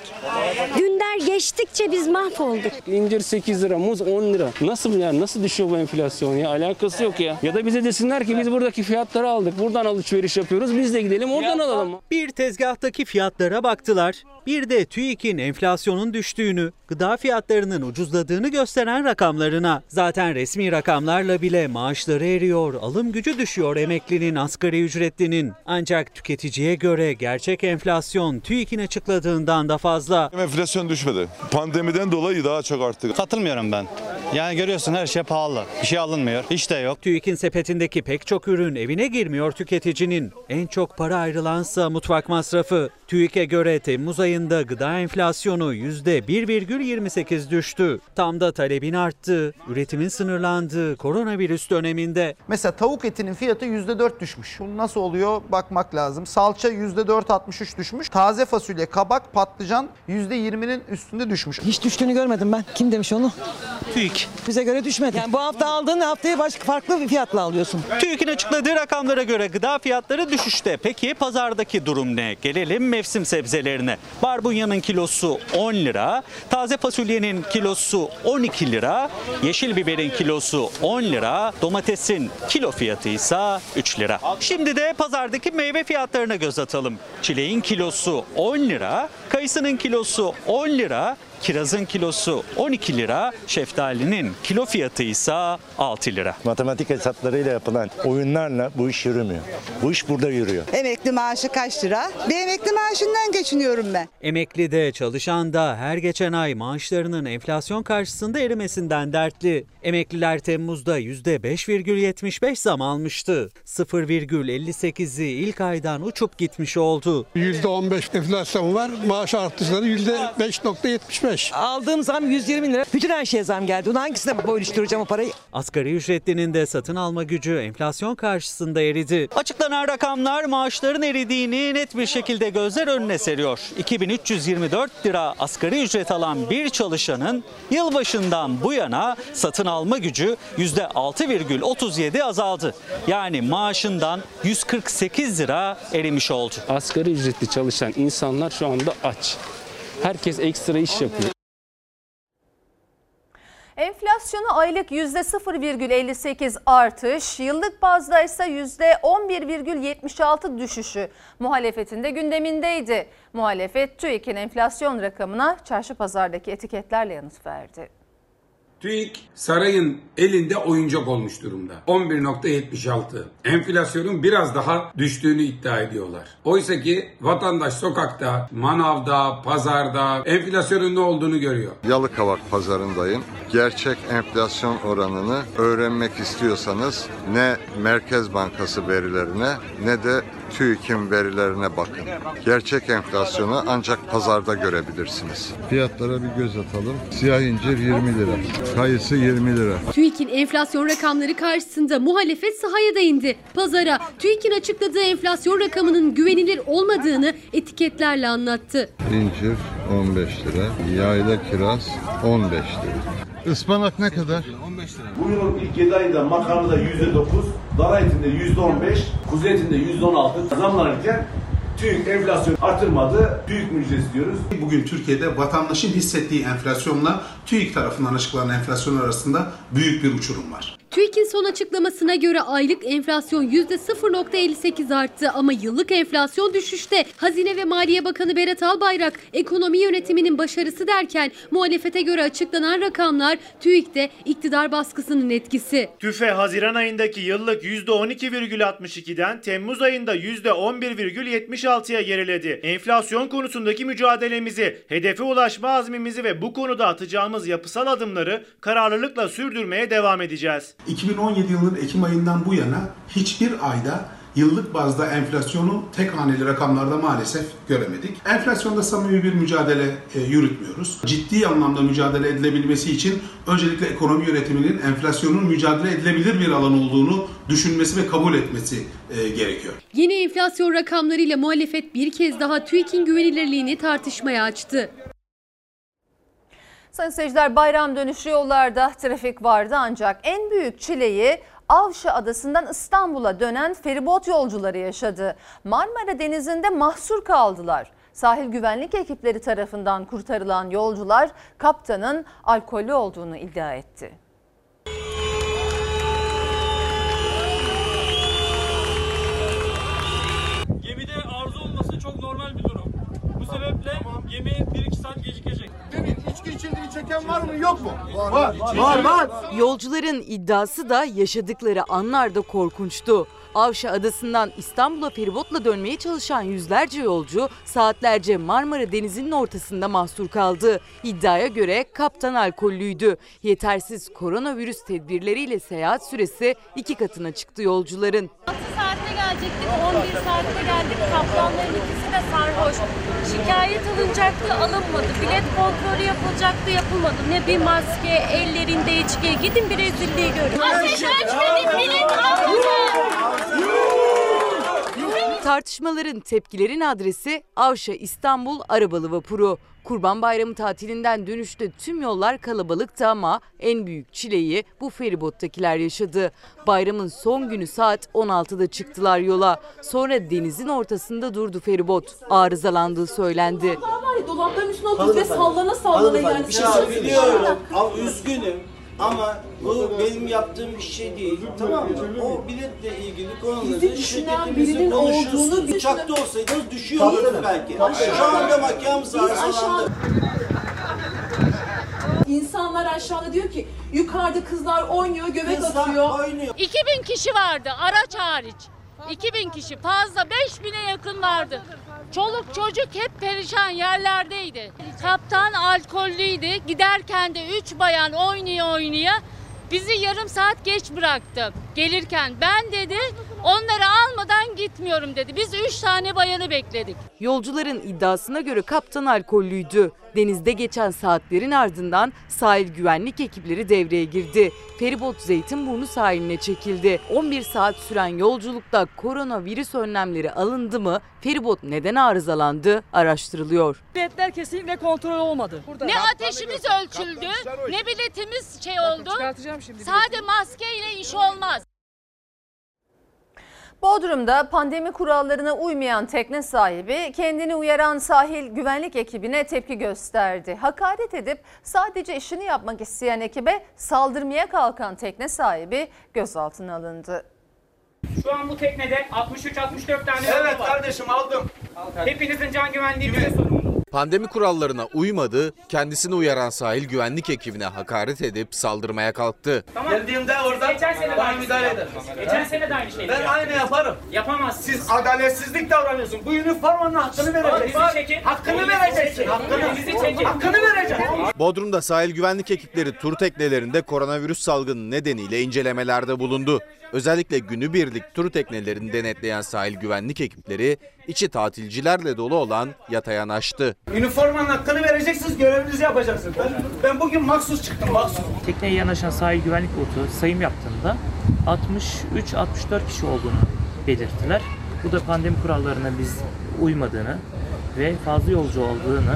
Günler geçtikçe biz mahvolduk. İncir 8 lira, muz 10 lira. Nasıl yani nasıl düşüyor bu enflasyon ya? Alakası yok ya. Ya da bize desinler ki biz buradaki fiyatları aldık. Buradan alışveriş yapıyoruz. Biz de gidelim oradan alalım. Bir tezgahtaki fiyatlara baktılar. Bir de TÜİK'in enflasyonun düştüğünü, gıda fiyatlarının ucuzladığını gösteren rakamlarına. Zaten resmi rakamlarla bile maaşları eriyor, alım gücü düşüyor emeklinin, asgari ücretlinin. Ancak tüketiciye göre gerçek enflasyon TÜİK'in açıkladığından da fazla. Enflasyon düşmedi. Pandemiden dolayı daha çok arttı. Katılmıyorum ben. Yani görüyorsun her şey pahalı. Bir şey alınmıyor. Hiç de yok. TÜİK'in sepetindeki pek çok ürün evine girmiyor tüketicinin. En çok para ayrılansa mutfak masrafı. TÜİK'e göre Temmuz ayında gıda enflasyonu %1,28 düştü. Tam da talebin arttığı, üretimin sınırlandığı koronavirüs döneminde. Mesela tavuk etinin fiyatı %4 düşmüş. Bu nasıl oluyor bakmak lazım. Salça %4.63 düşmüş. Taze fasulye, kabak, patlıcan %20'nin üstünde düşmüş. Hiç düştüğünü görmedim ben. Kim demiş onu? TÜİK. Bize göre düşmedi. Yani bu hafta aldığın haftaya başka farklı bir fiyatla alıyorsun. TÜİK'in açıkladığı rakamlara göre gıda fiyatları düşüşte. Peki pazardaki durum ne? Gelelim mevsim sebzelerine. Barbunyanın kilosu 10 lira, taze fasulyenin kilosu 12 lira, yeşil biberin kilosu 10 lira, domatesin kilo fiyatı ise 3 lira. Şimdi de pazardaki meyve fiyatlarına göz atalım. Çileğin kilosu 10 lira, kayısının kilosu 10 lira, kirazın kilosu 12 lira, şeftalinin kilo fiyatı ise 6 lira. Matematik hesaplarıyla yapılan oyunlarla bu iş yürümüyor. Bu iş burada yürüyor. Emekli maaşı kaç lira? Bir emekli maaşından geçiniyorum ben. Emekli de çalışan da her geçen ay maaşlarının enflasyon karşısında erimesinden dertli. Emekliler Temmuz'da %5,75 zam almıştı. 0,58'i ilk aydan uçup gitmiş oldu. %15 enflasyon var. Maaş artışları %5.75. Aldığım zam 120 lira. Bütün her şeye zam geldi. Onu hangisine bölüştüreceğim o parayı? Asgari ücretlinin de satın alma gücü enflasyon karşısında eridi. Açıklanan rakamlar maaşların eridiğini net bir şekilde gözler önüne seriyor. 2324 lira asgari ücret alan bir çalışanın yılbaşından bu yana satın alma gücü %6,37 azaldı. Yani maaşından 148 lira erimiş oldu. Asgari ücretli çalışan insanlar şu anda aç. Herkes ekstra iş yapıyor. Enflasyonu aylık %0,58 artış, yıllık bazda ise %11,76 düşüşü muhalefetin de gündemindeydi. Muhalefet TÜİK'in enflasyon rakamına çarşı pazardaki etiketlerle yanıt verdi. TÜİK sarayın elinde oyuncak olmuş durumda. 11.76. Enflasyonun biraz daha düştüğünü iddia ediyorlar. Oysa ki vatandaş sokakta, manavda, pazarda enflasyonun ne olduğunu görüyor. Yalıkavak pazarındayım. Gerçek enflasyon oranını öğrenmek istiyorsanız ne Merkez Bankası verilerine ne de TÜİK'in verilerine bakın. Gerçek enflasyonu ancak pazarda görebilirsiniz. Fiyatlara bir göz atalım. Siyah incir 20 lira. Kayısı 20 lira. TÜİK'in enflasyon rakamları karşısında muhalefet sahaya da indi. Pazara TÜİK'in açıkladığı enflasyon rakamının güvenilir olmadığını etiketlerle anlattı. İncir 15 lira. Yayla kiraz 15 lira. Ispanak ne kadar? Bu yılın ilk 7 ayında makarnada %9, dana etinde %15, kuzu etinde %16 zamlanırken TÜİK enflasyon artırmadı. TÜİK müjdesi diyoruz. Bugün Türkiye'de vatandaşın hissettiği enflasyonla TÜİK tarafından açıklanan enflasyon arasında büyük bir uçurum var. TÜİK'in son açıklamasına göre aylık enflasyon %0.58 arttı ama yıllık enflasyon düşüşte. Hazine ve Maliye Bakanı Berat Albayrak ekonomi yönetiminin başarısı derken muhalefete göre açıklanan rakamlar TÜİK'te iktidar baskısının etkisi. TÜFE Haziran ayındaki yıllık %12,62'den Temmuz ayında %11,76'ya geriledi. Enflasyon konusundaki mücadelemizi, hedefe ulaşma azmimizi ve bu konuda atacağımız yapısal adımları kararlılıkla sürdürmeye devam edeceğiz. 2017 yılının Ekim ayından bu yana hiçbir ayda yıllık bazda enflasyonu tek haneli rakamlarda maalesef göremedik. Enflasyonda samimi bir mücadele e, yürütmüyoruz. Ciddi anlamda mücadele edilebilmesi için öncelikle ekonomi yönetiminin enflasyonun mücadele edilebilir bir alan olduğunu düşünmesi ve kabul etmesi e, gerekiyor. Yeni enflasyon rakamlarıyla muhalefet bir kez daha TÜİK'in güvenilirliğini tartışmaya açtı. Sayın seyirciler bayram dönüşü yollarda trafik vardı ancak en büyük çileyi Avşa Adası'ndan İstanbul'a dönen feribot yolcuları yaşadı. Marmara Denizi'nde mahsur kaldılar. Sahil güvenlik ekipleri tarafından kurtarılan yolcular kaptanın alkollü olduğunu iddia etti. Gemide arıza olması çok normal bir durum. Bu sebeple gemi 1-2 saat gecikecek. İçki içildiği çeken var mı yok mu? Var, var, var. Yolcuların iddiası da yaşadıkları anlar da korkunçtu. Avşa Adası'ndan İstanbul'a feribotla dönmeye çalışan yüzlerce yolcu saatlerce Marmara Denizi'nin ortasında mahsur kaldı. İddiaya göre kaptan alkollüydü. Yetersiz koronavirüs tedbirleriyle seyahat süresi iki katına çıktı yolcuların. 6 saatte gelecektik, 11 saatte geldik. Kaptanların ikisi de sarhoş. Şikayet alınacaktı, alınmadı. Bilet kontrolü yapılacaktı, yapılmadı. Ne bir maske, ellerinde içki. Gidin bir rezilliği görün. Ateş açmadık, bilet. Tartışmaların, tepkilerin adresi Avşa İstanbul Arabalı Vapuru. Kurban Bayramı tatilinden dönüşte tüm yollar kalabalıktı ama en büyük çileyi bu feribottakiler yaşadı. Bayramın son günü saat 16'da çıktılar yola. Sonra denizin ortasında durdu feribot. Arızalandığı söylendi. var ya dolapların üstüne oturup ve sallana sallana yani. Bir şey biliyorum. Ama üzgünüm. Ama bu benim yaptığım bir şey değil. Tamam mı? O biletle ilgili konuları Bizi düşünen şirketimizin birinin konuşuyorsunuz. olduğunu Uçakta olsaydınız düşüyordunuz belki. Şu anda makyamız Biz. İnsanlar aşağıda diyor ki yukarıda kızlar oynuyor, göbek atıyor. 2000 kişi vardı araç hariç. 2000 kişi fazla 5000'e yakın vardı. Çoluk çocuk hep perişan yerlerdeydi. Kaptan alkollüydü. Giderken de 3 bayan oynuyor oynuyor. Bizi yarım saat geç bıraktı. Gelirken ben dedi onları almadan gitmiyorum dedi. Biz 3 tane bayanı bekledik. Yolcuların iddiasına göre kaptan alkollüydü. Denizde geçen saatlerin ardından sahil güvenlik ekipleri devreye girdi. Feribot Zeytinburnu sahiline çekildi. 11 saat süren yolculukta koronavirüs önlemleri alındı mı? Feribot neden arızalandı? Araştırılıyor. Biletler kesinlikle kontrol olmadı. Burada. Ne ateşimiz ölçüldü, ne biletimiz şey oldu. Sade maskeyle iş olmaz. Bodrum'da pandemi kurallarına uymayan tekne sahibi kendini uyaran sahil güvenlik ekibine tepki gösterdi. Hakaret edip sadece işini yapmak isteyen ekibe saldırmaya kalkan tekne sahibi gözaltına alındı. Şu an bu teknede 63-64 tane Evet var. kardeşim aldım. Hepinizin can güvenliği bize sorumlu. Pandemi kurallarına uymadı, kendisini uyaran sahil güvenlik ekibine hakaret edip saldırmaya kalktı. Tamam. Geldiğimde oradan Geçen sene de bana aynı müdahale şey eder. Geçen sene de aynı şeyi Ben aynı yaparım. Yapamazsın. Siz adaletsizlik davranıyorsun. Bu üniformanın hakkını vereceksin. Çekin. Hakkını vereceksin. Hakkını. Çekin. Hakkını vereceksin. Bodrum'da sahil güvenlik ekipleri tur teknelerinde koronavirüs salgını nedeniyle incelemelerde bulundu. Özellikle günübirlik tur teknelerini denetleyen sahil güvenlik ekipleri içi tatilcilerle dolu olan yataya açtı. Üniformanın hakkını vereceksiniz, görevinizi yapacaksınız. Ben, ben bugün maksus çıktım, maksus. Tekneye yanaşan sahil güvenlik botu sayım yaptığında 63-64 kişi olduğunu belirttiler. Bu da pandemi kurallarına biz uymadığını ve fazla yolcu olduğunu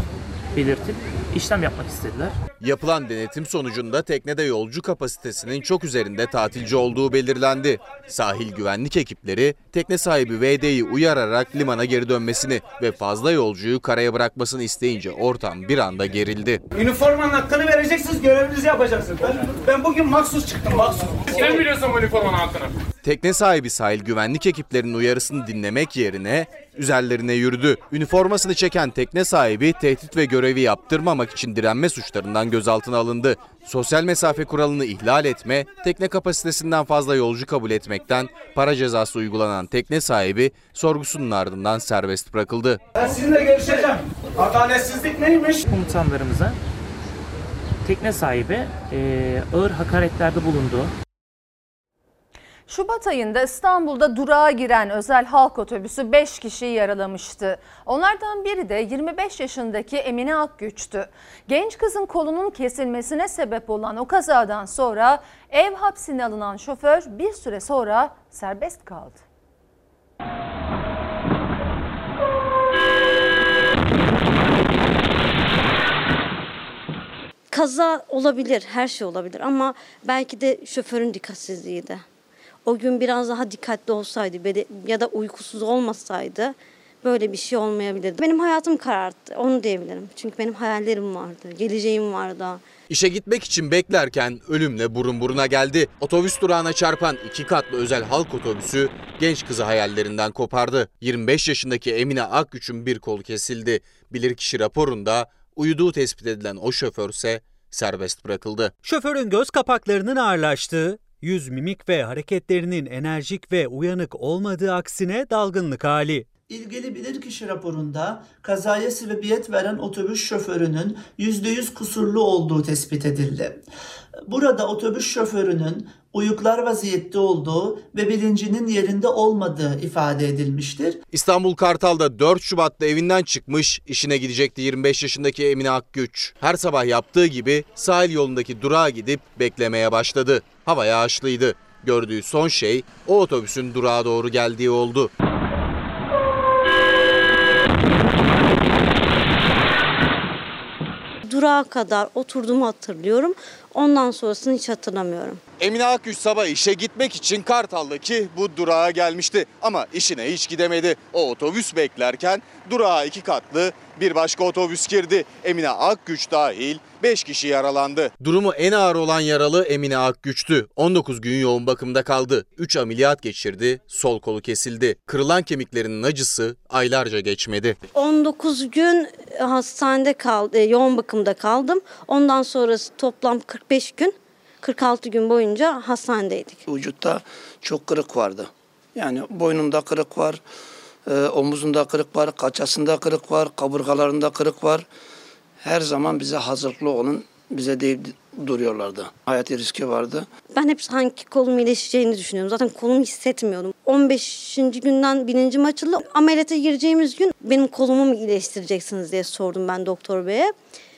belirtip işlem yapmak istediler. Yapılan denetim sonucunda teknede yolcu kapasitesinin çok üzerinde tatilci olduğu belirlendi. Sahil güvenlik ekipleri tekne sahibi VD'yi uyararak limana geri dönmesini ve fazla yolcuyu karaya bırakmasını isteyince ortam bir anda gerildi. Üniformanın hakkını vereceksiniz, görevinizi yapacaksınız. Ben, ben bugün maksus çıktım, maksus. Sen biliyorsun üniformanın hakkını. Tekne sahibi sahil güvenlik ekiplerinin uyarısını dinlemek yerine üzerlerine yürüdü. Üniformasını çeken tekne sahibi tehdit ve görevi yaptırmamak için direnme suçlarından gözaltına alındı. Sosyal mesafe kuralını ihlal etme, tekne kapasitesinden fazla yolcu kabul etmekten para cezası uygulanan tekne sahibi sorgusunun ardından serbest bırakıldı. Ben sizinle görüşeceğim. Adaletsizlik neymiş? Komutanlarımıza tekne sahibi eee, ağır hakaretlerde bulundu. Şubat ayında İstanbul'da durağa giren özel halk otobüsü 5 kişiyi yaralamıştı. Onlardan biri de 25 yaşındaki Emine Akgüç'tü. Genç kızın kolunun kesilmesine sebep olan o kazadan sonra ev hapsine alınan şoför bir süre sonra serbest kaldı. kaza olabilir, her şey olabilir ama belki de şoförün dikkatsizliğiydi. O gün biraz daha dikkatli olsaydı ya da uykusuz olmasaydı böyle bir şey olmayabilirdi. Benim hayatım kararttı, onu diyebilirim. Çünkü benim hayallerim vardı, geleceğim vardı. İşe gitmek için beklerken ölümle burun buruna geldi. Otobüs durağına çarpan iki katlı özel halk otobüsü genç kızı hayallerinden kopardı. 25 yaşındaki Emine Akgüç'ün bir kolu kesildi. Bilirkişi raporunda uyuduğu tespit edilen o şoför ise serbest bırakıldı. Şoförün göz kapaklarının ağırlaştığı, yüz mimik ve hareketlerinin enerjik ve uyanık olmadığı aksine dalgınlık hali. İlgili bilirkişi raporunda kazaya sebebiyet veren otobüs şoförünün %100 kusurlu olduğu tespit edildi. Burada otobüs şoförünün uyuklar vaziyette olduğu ve bilincinin yerinde olmadığı ifade edilmiştir. İstanbul Kartal'da 4 Şubat'ta evinden çıkmış, işine gidecekti 25 yaşındaki Emine Akgüç. Her sabah yaptığı gibi sahil yolundaki durağa gidip beklemeye başladı. Hava yağışlıydı. Gördüğü son şey o otobüsün durağa doğru geldiği oldu. Durağa kadar oturduğumu hatırlıyorum. Ondan sonrasını hiç hatırlamıyorum. Emine Akgüç sabah işe gitmek için Kartal'daki bu durağa gelmişti. Ama işine hiç gidemedi. O otobüs beklerken durağa iki katlı bir başka otobüs girdi. Emine Akgüç dahil 5 kişi yaralandı. Durumu en ağır olan yaralı Emine Akgüç'tü. 19 gün yoğun bakımda kaldı. 3 ameliyat geçirdi, sol kolu kesildi. Kırılan kemiklerinin acısı aylarca geçmedi. 19 gün hastanede kaldı, yoğun bakımda kaldım. Ondan sonrası toplam 45 gün 46 gün boyunca hastanedeydik. Vücutta çok kırık vardı. Yani boynumda kırık var, e, omuzunda kırık var, kaçasında kırık var, kaburgalarında kırık var. Her zaman bize hazırlıklı olun, bize deyip duruyorlardı. Hayati riski vardı. Ben hep sanki kolum iyileşeceğini düşünüyorum. Zaten kolumu hissetmiyordum. 15. günden bilincim açıldı. Ameliyata gireceğimiz gün benim kolumu mu iyileştireceksiniz diye sordum ben doktor beye.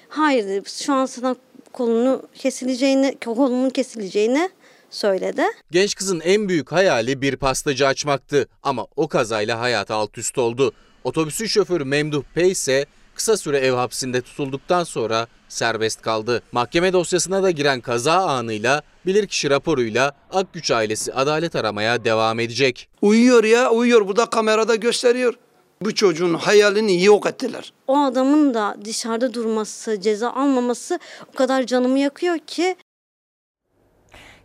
Hayır dedi. Şu an sana kolunu kesileceğini, kolumun kesileceğini söyledi. Genç kızın en büyük hayali bir pastacı açmaktı ama o kazayla hayatı alt üst oldu. Otobüsün şoförü Memduh Pey ise kısa süre ev hapsinde tutulduktan sonra serbest kaldı. Mahkeme dosyasına da giren kaza anıyla bilirkişi raporuyla Akgüç ailesi adalet aramaya devam edecek. Uyuyor ya uyuyor bu da kamerada gösteriyor. Bu çocuğun hayalini yok ettiler. O adamın da dışarıda durması, ceza almaması o kadar canımı yakıyor ki.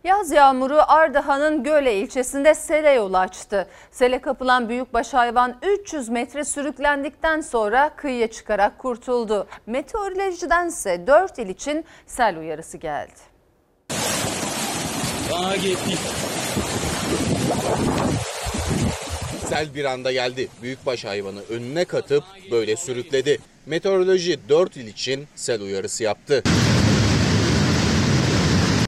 Yaz yağmuru Ardahan'ın Göle ilçesinde sele yol açtı. Sele kapılan büyükbaş hayvan 300 metre sürüklendikten sonra kıyıya çıkarak kurtuldu. Meteorolojidense 4 il için sel uyarısı geldi. Bana gitti. Sel bir anda geldi. Büyükbaş hayvanı önüne katıp böyle sürükledi. Meteoroloji 4 il için sel uyarısı yaptı.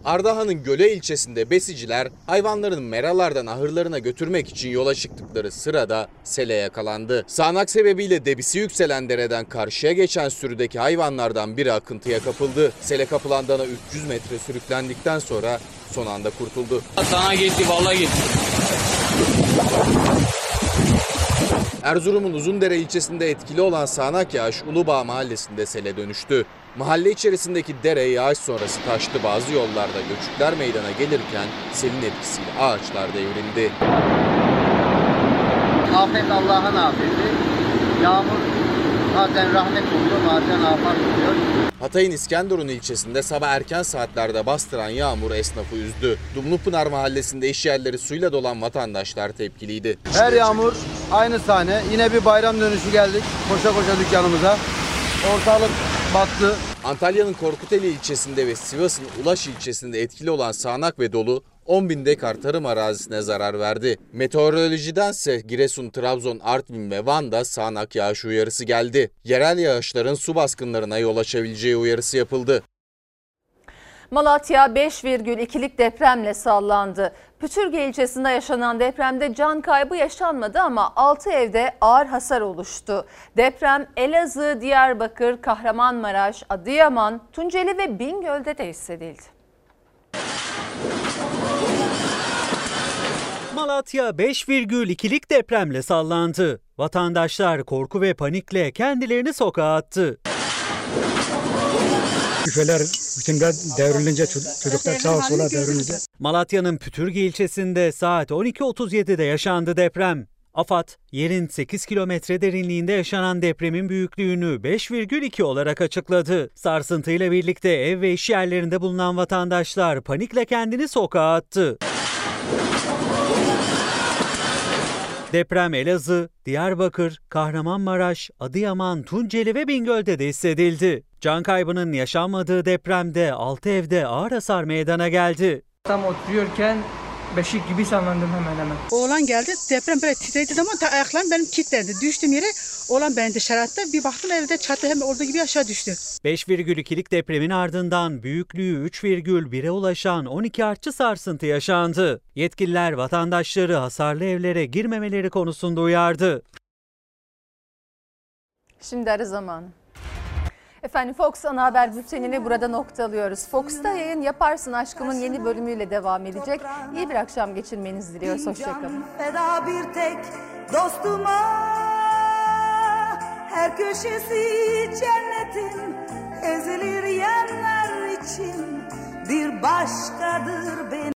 Ardahan'ın Göle ilçesinde besiciler hayvanların meralardan ahırlarına götürmek için yola çıktıkları sırada sele yakalandı. Sağanak sebebiyle debisi yükselen dereden karşıya geçen sürüdeki hayvanlardan biri akıntıya kapıldı. Sele kapılan dana 300 metre sürüklendikten sonra son anda kurtuldu. Sana gitti vallahi gitti. Erzurum'un Uzundere ilçesinde etkili olan sağanak yağış Ulubağ mahallesinde sele dönüştü. Mahalle içerisindeki dere yağış sonrası taştı bazı yollarda göçükler meydana gelirken selin etkisiyle ağaçlar devrildi. Afet Allah'ın afeti. Yağmur bazen rahmet oluyor bazen afet oluyor. Hatay'ın İskenderun ilçesinde sabah erken saatlerde bastıran yağmur esnafı üzdü. Dumlupınar mahallesinde iş yerleri suyla dolan vatandaşlar tepkiliydi. Her yağmur aynı sahne. Yine bir bayram dönüşü geldik koşa koşa dükkanımıza. Ortalık battı. Antalya'nın Korkuteli ilçesinde ve Sivas'ın Ulaş ilçesinde etkili olan sağanak ve dolu 10 bin dekar tarım arazisine zarar verdi. Meteorolojidense Giresun, Trabzon, Artvin ve Van'da sağanak yağış uyarısı geldi. Yerel yağışların su baskınlarına yol açabileceği uyarısı yapıldı. Malatya 5,2'lik depremle sallandı. Pütürge ilçesinde yaşanan depremde can kaybı yaşanmadı ama 6 evde ağır hasar oluştu. Deprem Elazığ, Diyarbakır, Kahramanmaraş, Adıyaman, Tunceli ve Bingöl'de de hissedildi. Malatya 5,2'lik depremle sallandı. Vatandaşlar korku ve panikle kendilerini sokağa attı. Küfeler, bütünler devrilince çocuk- çocuklar sağa sola devrilince. Malatya'nın Pütürge ilçesinde saat 12.37'de yaşandı deprem. AFAD, yerin 8 kilometre derinliğinde yaşanan depremin büyüklüğünü 5,2 olarak açıkladı. Sarsıntıyla birlikte ev ve iş yerlerinde bulunan vatandaşlar panikle kendini sokağa attı. Deprem Elazığ, Diyarbakır, Kahramanmaraş, Adıyaman, Tunceli ve Bingöl'de de hissedildi. Can kaybının yaşanmadığı depremde 6 evde ağır hasar meydana geldi. Tam oturuyorken beşik gibi sallandım hemen hemen. Oğlan geldi deprem böyle titrediği zaman ta ayaklarım benim kilitlendi. Düştüm yere oğlan beni dışarı attı. Bir baktım evde çatı hem olduğu gibi aşağı düştü. 5,2'lik depremin ardından büyüklüğü 3,1'e ulaşan 12 artçı sarsıntı yaşandı. Yetkililer vatandaşları hasarlı evlere girmemeleri konusunda uyardı. Şimdi ara zamanı. Efendim Fox ana haber bültenini burada noktalıyoruz. Fox'ta yayın Yaparsın Aşkım'ın yeni bölümüyle devam edecek. İyi bir akşam geçirmenizi diliyoruz. Hoşçakalın. Feda bir tek dostuma Her köşesi cennetin ezilir yerler için Bir başkadır benim